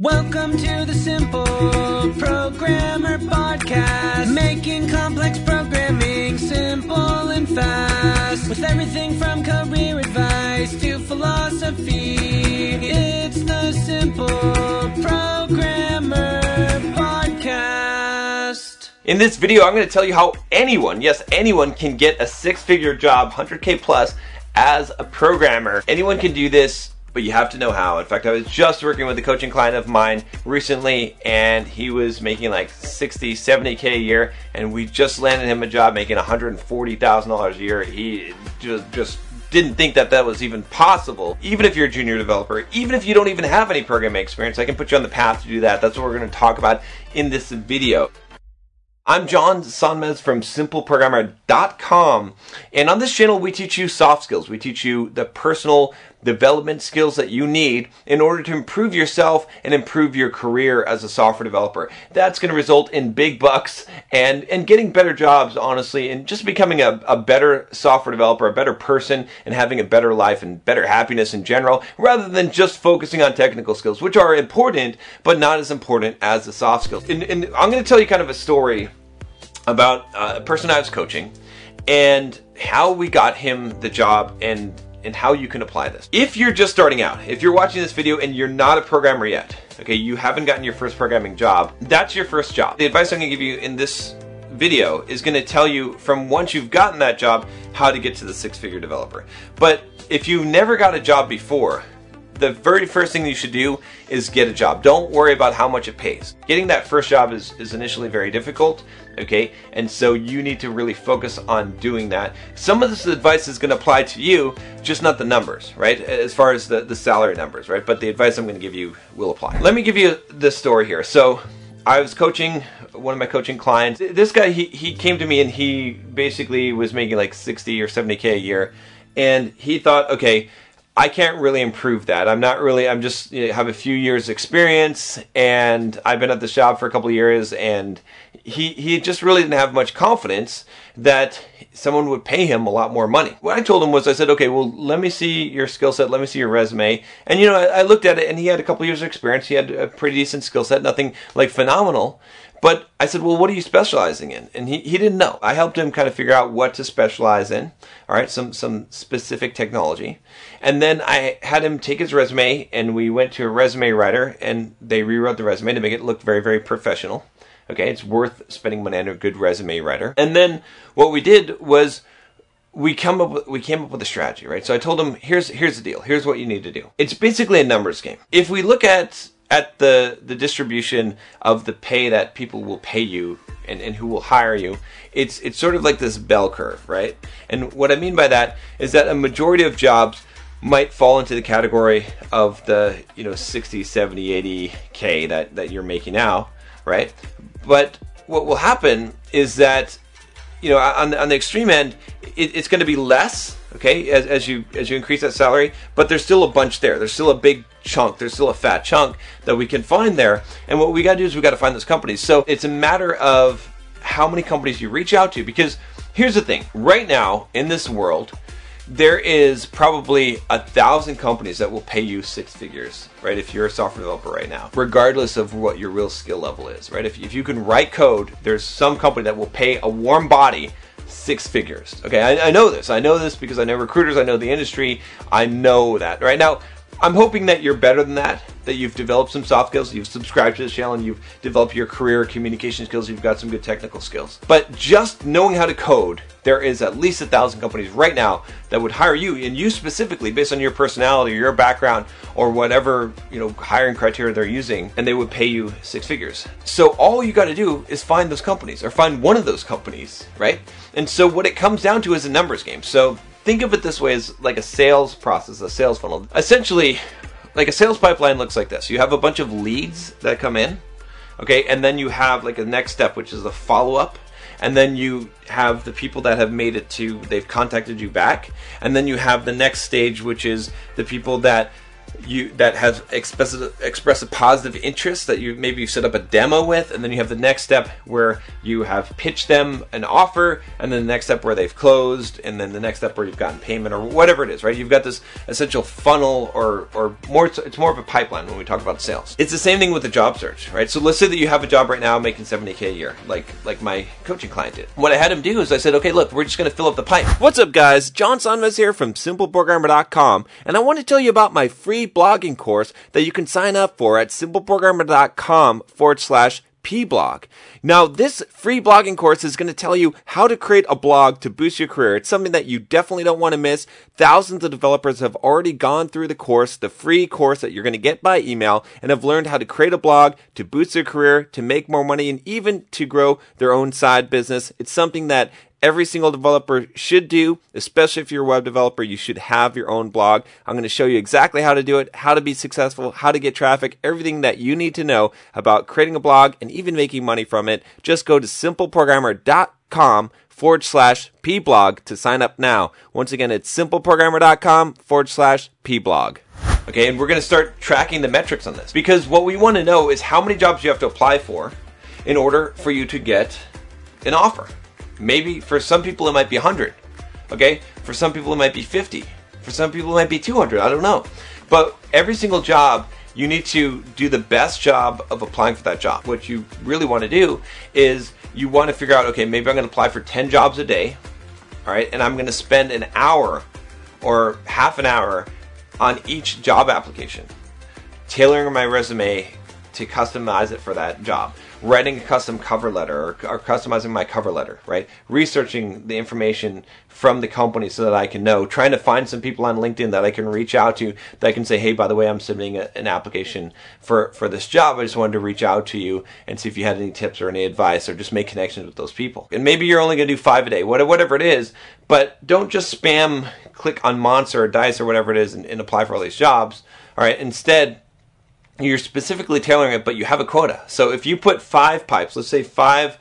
Welcome to the Simple Programmer Podcast, making complex programming simple and fast. With everything from career advice to philosophy, it's the Simple Programmer Podcast. In this video, I'm going to tell you how anyone, yes, anyone can get a six figure job, 100K plus, as a programmer. Anyone can do this but you have to know how. In fact, I was just working with a coaching client of mine recently, and he was making like 60, 70k a year, and we just landed him a job making $140,000 a year. He just just didn't think that that was even possible. Even if you're a junior developer, even if you don't even have any programming experience, I can put you on the path to do that. That's what we're going to talk about in this video. I'm John Sonmez from simpleprogrammer.com. And on this channel, we teach you soft skills. We teach you the personal development skills that you need in order to improve yourself and improve your career as a software developer. That's going to result in big bucks and, and getting better jobs, honestly, and just becoming a, a better software developer, a better person, and having a better life and better happiness in general, rather than just focusing on technical skills, which are important, but not as important as the soft skills. And, and I'm going to tell you kind of a story about uh, a person I was coaching and how we got him the job and and how you can apply this. If you're just starting out, if you're watching this video and you're not a programmer yet, okay, you haven't gotten your first programming job, that's your first job. The advice I'm gonna give you in this video is gonna tell you from once you've gotten that job, how to get to the six figure developer. But if you've never got a job before, the very first thing you should do is get a job. Don't worry about how much it pays. Getting that first job is, is initially very difficult, okay? And so you need to really focus on doing that. Some of this advice is to apply to you, just not the numbers, right? As far as the, the salary numbers, right? But the advice I'm to give you will apply. Let me give you this story here. So I was coaching one of my coaching clients. This guy, he, he came to me and he basically was making like 60 or 70K a year. And he thought, okay, I can't really improve that. I'm not really. I'm just you know, have a few years experience, and I've been at the shop for a couple years, and he he just really didn't have much confidence that someone would pay him a lot more money. What I told him was, I said, okay, well, let me see your skill set, let me see your resume, and you know, I, I looked at it, and he had a couple years of experience. He had a pretty decent skill set, nothing like phenomenal, but I said, well, what are you specializing in? And he, he didn't know. I helped him kind of figure out what to specialize in. All right, some, some specific technology. And then I had him take his resume and we went to a resume writer and they rewrote the resume to make it look very, very professional. Okay, it's worth spending money on a good resume writer. And then what we did was we come up with, we came up with a strategy, right? So I told him, here's here's the deal. Here's what you need to do. It's basically a numbers game. If we look at at the the distribution of the pay that people will pay you and, and who will hire you it's it's sort of like this bell curve right and what i mean by that is that a majority of jobs might fall into the category of the you know 60 70 80k that that you're making now right? But what will happen is that you know on the, on the extreme end it, it's going to be less okay as, as you as you increase that salary but there's still a bunch there. There's still a big chunk. There's still a fat chunk that we can find there. And what we got to do is we got to find those companies. So it's a matter of how many companies you reach out to because here's the thing. Right now in this world there is probably a thousand companies that will pay you six figures, right? If you're a software developer right now, regardless of what your real skill level is, right? If, if you can write code, there's some company that will pay a warm body six figures. Okay, I, I, know this. I know this because I know recruiters. I know the industry. I know that. Right now, I'm hoping that you're better than that. That you've developed some soft skills. You've subscribed to this channel, and you've developed your career communication skills. You've got some good technical skills. But just knowing how to code, there is at least a thousand companies right now that would hire you, and you specifically, based on your personality or your background or whatever you know hiring criteria they're using, and they would pay you six figures. So all you got to do is find those companies or find one of those companies, right? And so what it comes down to is a numbers game. So think of it this way as like a sales process, a sales funnel. Essentially, like a sales pipeline looks like this. You have a bunch of leads that come in, okay, and then you have like a next step, which is a follow up. And then you have the people that have made it to, they've contacted you back. And then you have the next stage, which is the people that you that has expressed express a positive interest that you maybe you set up a demo with, and then you have the next step where you have pitched them an offer, and then the next step where they've closed, and then the next step where you've gotten payment or whatever it is, right? You've got this essential funnel or or more. It's more of a pipeline when we talk about sales. It's the same thing with the job search, right? So let's say that you have a job right now making 70k a year, like like my coaching client did. What I had him do is I said, okay, look, we're just going to fill up the pipe. What's up, guys? John Sonmez here from SimpleProgrammer.com, and I want to tell you about my free blogging course that you can sign up for at simpleprogrammer.com forward slash pblog. Now, this free blogging course is going to tell you how to create a blog to boost your career. It's something that you definitely don't want to miss. Thousands of developers have already gone through the course, the free course that you're going to get by email, and have learned how to create a blog to boost their career, to make more money, and even to grow their own side business. It's something that every single developer should do, especially if you're a web developer, you should have your own blog. I'm going to show you exactly how to do it, how to be successful, how to get traffic, everything that you need to know about creating a blog and even making money from it. Just go to simpleprogrammer.com forward slash pblog to sign up now. Once again, it's simpleprogrammer.com forward slash pblog. Okay, and we're going to start tracking the metrics on this because what we want to know is how many jobs you have to apply for in order for you to get an offer. Maybe for some people it might be 100. Okay? For some people it might be 50. For some people it might be 200. I don't know. But every single job, you need to do the best job of applying for that job. What you really want to do is you want to figure out okay, maybe I'm going to apply for 10 jobs a day. All right? And I'm going to spend an hour or half an hour on each job application, tailoring my resume to customize it for that job writing a custom cover letter or, or, customizing my cover letter, right? Researching the information from the company so that I can know, trying to find some people on LinkedIn that I can reach out to that I can say, hey, by the way, I'm submitting a, an application for, for this job. I just wanted to reach out to you and see if you had any tips or any advice or just make connections with those people. And maybe you're only going to do five a day, whatever it is, but don't just spam click on Monster or Dice or whatever it is and, and apply for all these jobs. All right, instead, you're specifically tailoring it, but you have a quota. So if you put five pipes, let's say five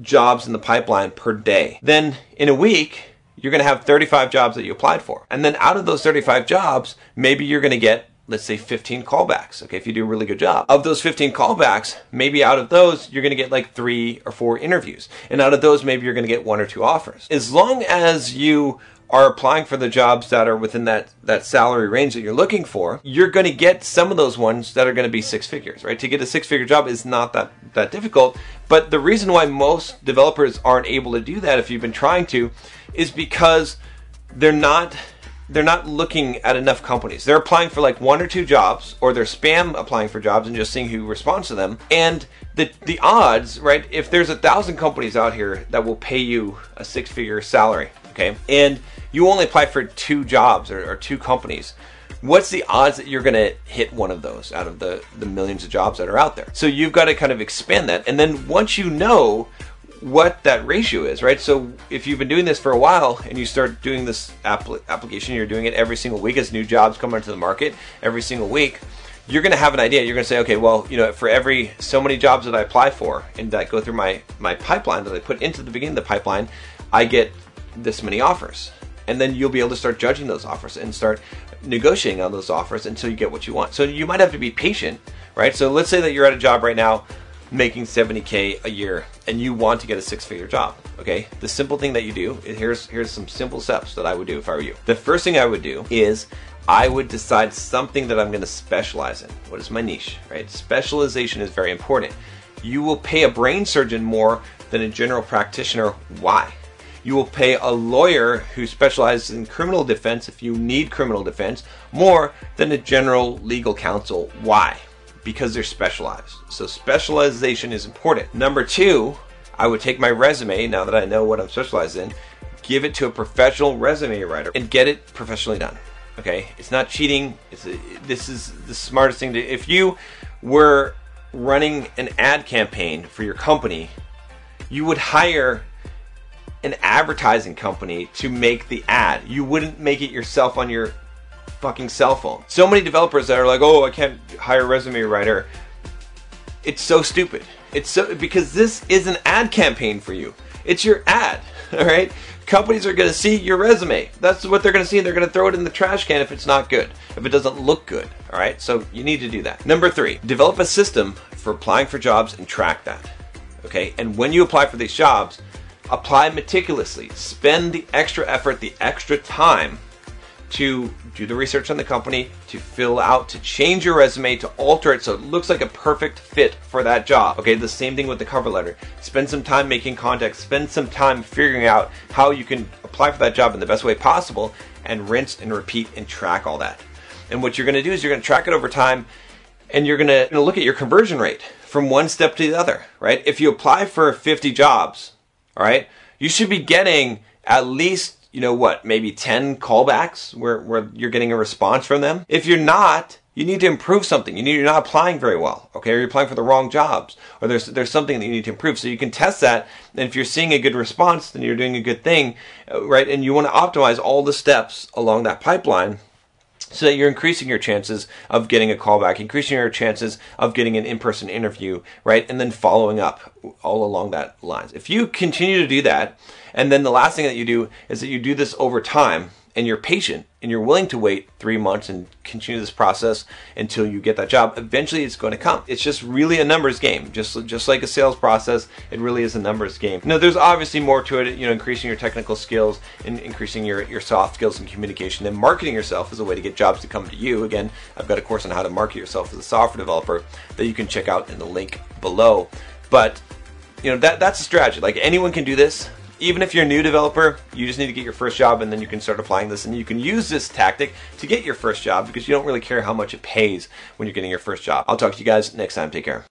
jobs in the pipeline per day, then in a week, you're going to have 35 jobs that you applied for. And then out of those 35 jobs, maybe you're going to get let's say 15 callbacks. Okay, if you do a really good job. Of those 15 callbacks, maybe out of those, you're to get like three or four interviews. And out of those, maybe you're to get one or two offers. As long as you are applying for the jobs that are within that, that salary range that you're looking for, you're going to get some of those ones that are going to be six figures, right? To get a six figure job is not that, that difficult. But the reason why most developers aren't able to do that if you've been trying to is because they're not they're not looking at enough companies. They're applying for like one or two jobs, or they're spam applying for jobs and just seeing who responds to them. And the the odds, right? If there's a thousand companies out here that will pay you a six figure salary, okay, and you only apply for two jobs or, or two companies, what's the odds that you're going to hit one of those out of the, the millions of jobs that are out there? So you've got to kind of expand that. And then once you know what that ratio is, right? So if you've been doing this for a while and you start doing this application, you're doing it every single week as new jobs come onto the market every single week. You're going to have an idea. You're going to say, okay, well, you know, for every so many jobs that I apply for and that go through my my pipeline that I put into the beginning of the pipeline, I get this many offers and then you'll be able to start judging those offers and start negotiating on those offers until you get what you want. So you might have to be patient, right? So let's say that you're at a job right now making 70k a year and you want to get a six-figure job, okay? The simple thing that you do, here's here's some simple steps that I would do if I were you. The first thing I would do is I would decide something that I'm going to specialize in. What is my niche, right? Specialization is very important. You will pay a brain surgeon more than a general practitioner. Why? You will pay a lawyer who specializes in criminal defense if you need criminal defense more than a general legal counsel. Why? Because they're specialized. So specialization is important. Number two, I would take my resume now that I know what I'm specialized in, give it to a professional resume writer and get it professionally done. Okay, it's not cheating. It's a, this is the smartest thing to. If you were running an ad campaign for your company, you would hire an advertising company to make the ad. You wouldn't make it yourself on your fucking cell phone. So many developers that are like, "Oh, I can't hire a resume writer." It's so stupid. It's so because this is an ad campaign for you. It's your ad. All right, companies are going to see your resume. That's what they're going to see, they're going to throw it in the trash can if it's not good, if it doesn't look good. All right, so you need to do that. Number three, develop a system for applying for jobs and track that. Okay, and when you apply for these jobs, apply meticulously. Spend the extra effort, the extra time to do the research on the company, to fill out, to change your resume, to alter it so it looks like a perfect fit for that job. Okay, the same thing with the cover letter. Spend some time making contacts, spend some time figuring out how you can apply for that job in the best way possible, and rinse and repeat and track all that. And what you're gonna do is you're gonna track it over time and you're gonna look at your conversion rate from one step to the other, right? If you apply for 50 jobs, all right, you should be getting at least you know what, maybe 10 callbacks where, where you're getting a response from them. If you're not, you need to improve something. You need, you're not applying very well, okay? Or you're applying for the wrong jobs, or there's, there's something that you need to improve. So you can test that, and if you're seeing a good response, then you're doing a good thing, uh, right? And you want to optimize all the steps along that pipeline so that you're increasing your chances of getting a callback, increasing your chances of getting an in-person interview, right? And then following up all along that lines. If you continue to do that, and then the last thing that you do is that you do this over time, and you're patient and you're willing to wait three months and continue this process until you get that job, eventually it's going to come. It's just really a numbers game. Just just like a sales process, it really is a numbers game. Now there's obviously more to it, you know, increasing your technical skills and increasing your, your soft skills and communication and marketing yourself is a way to get jobs to come to you. Again, I've got a course on how to market yourself as a software developer that you can check out in the link below. But you know that that's a strategy. Like anyone can do this even if you're a new developer, you just need to get your first job and then you can start applying this and you can use this tactic to get your first job because you don't really care how much it pays when you're getting your first job. I'll talk to you guys next time. Take care.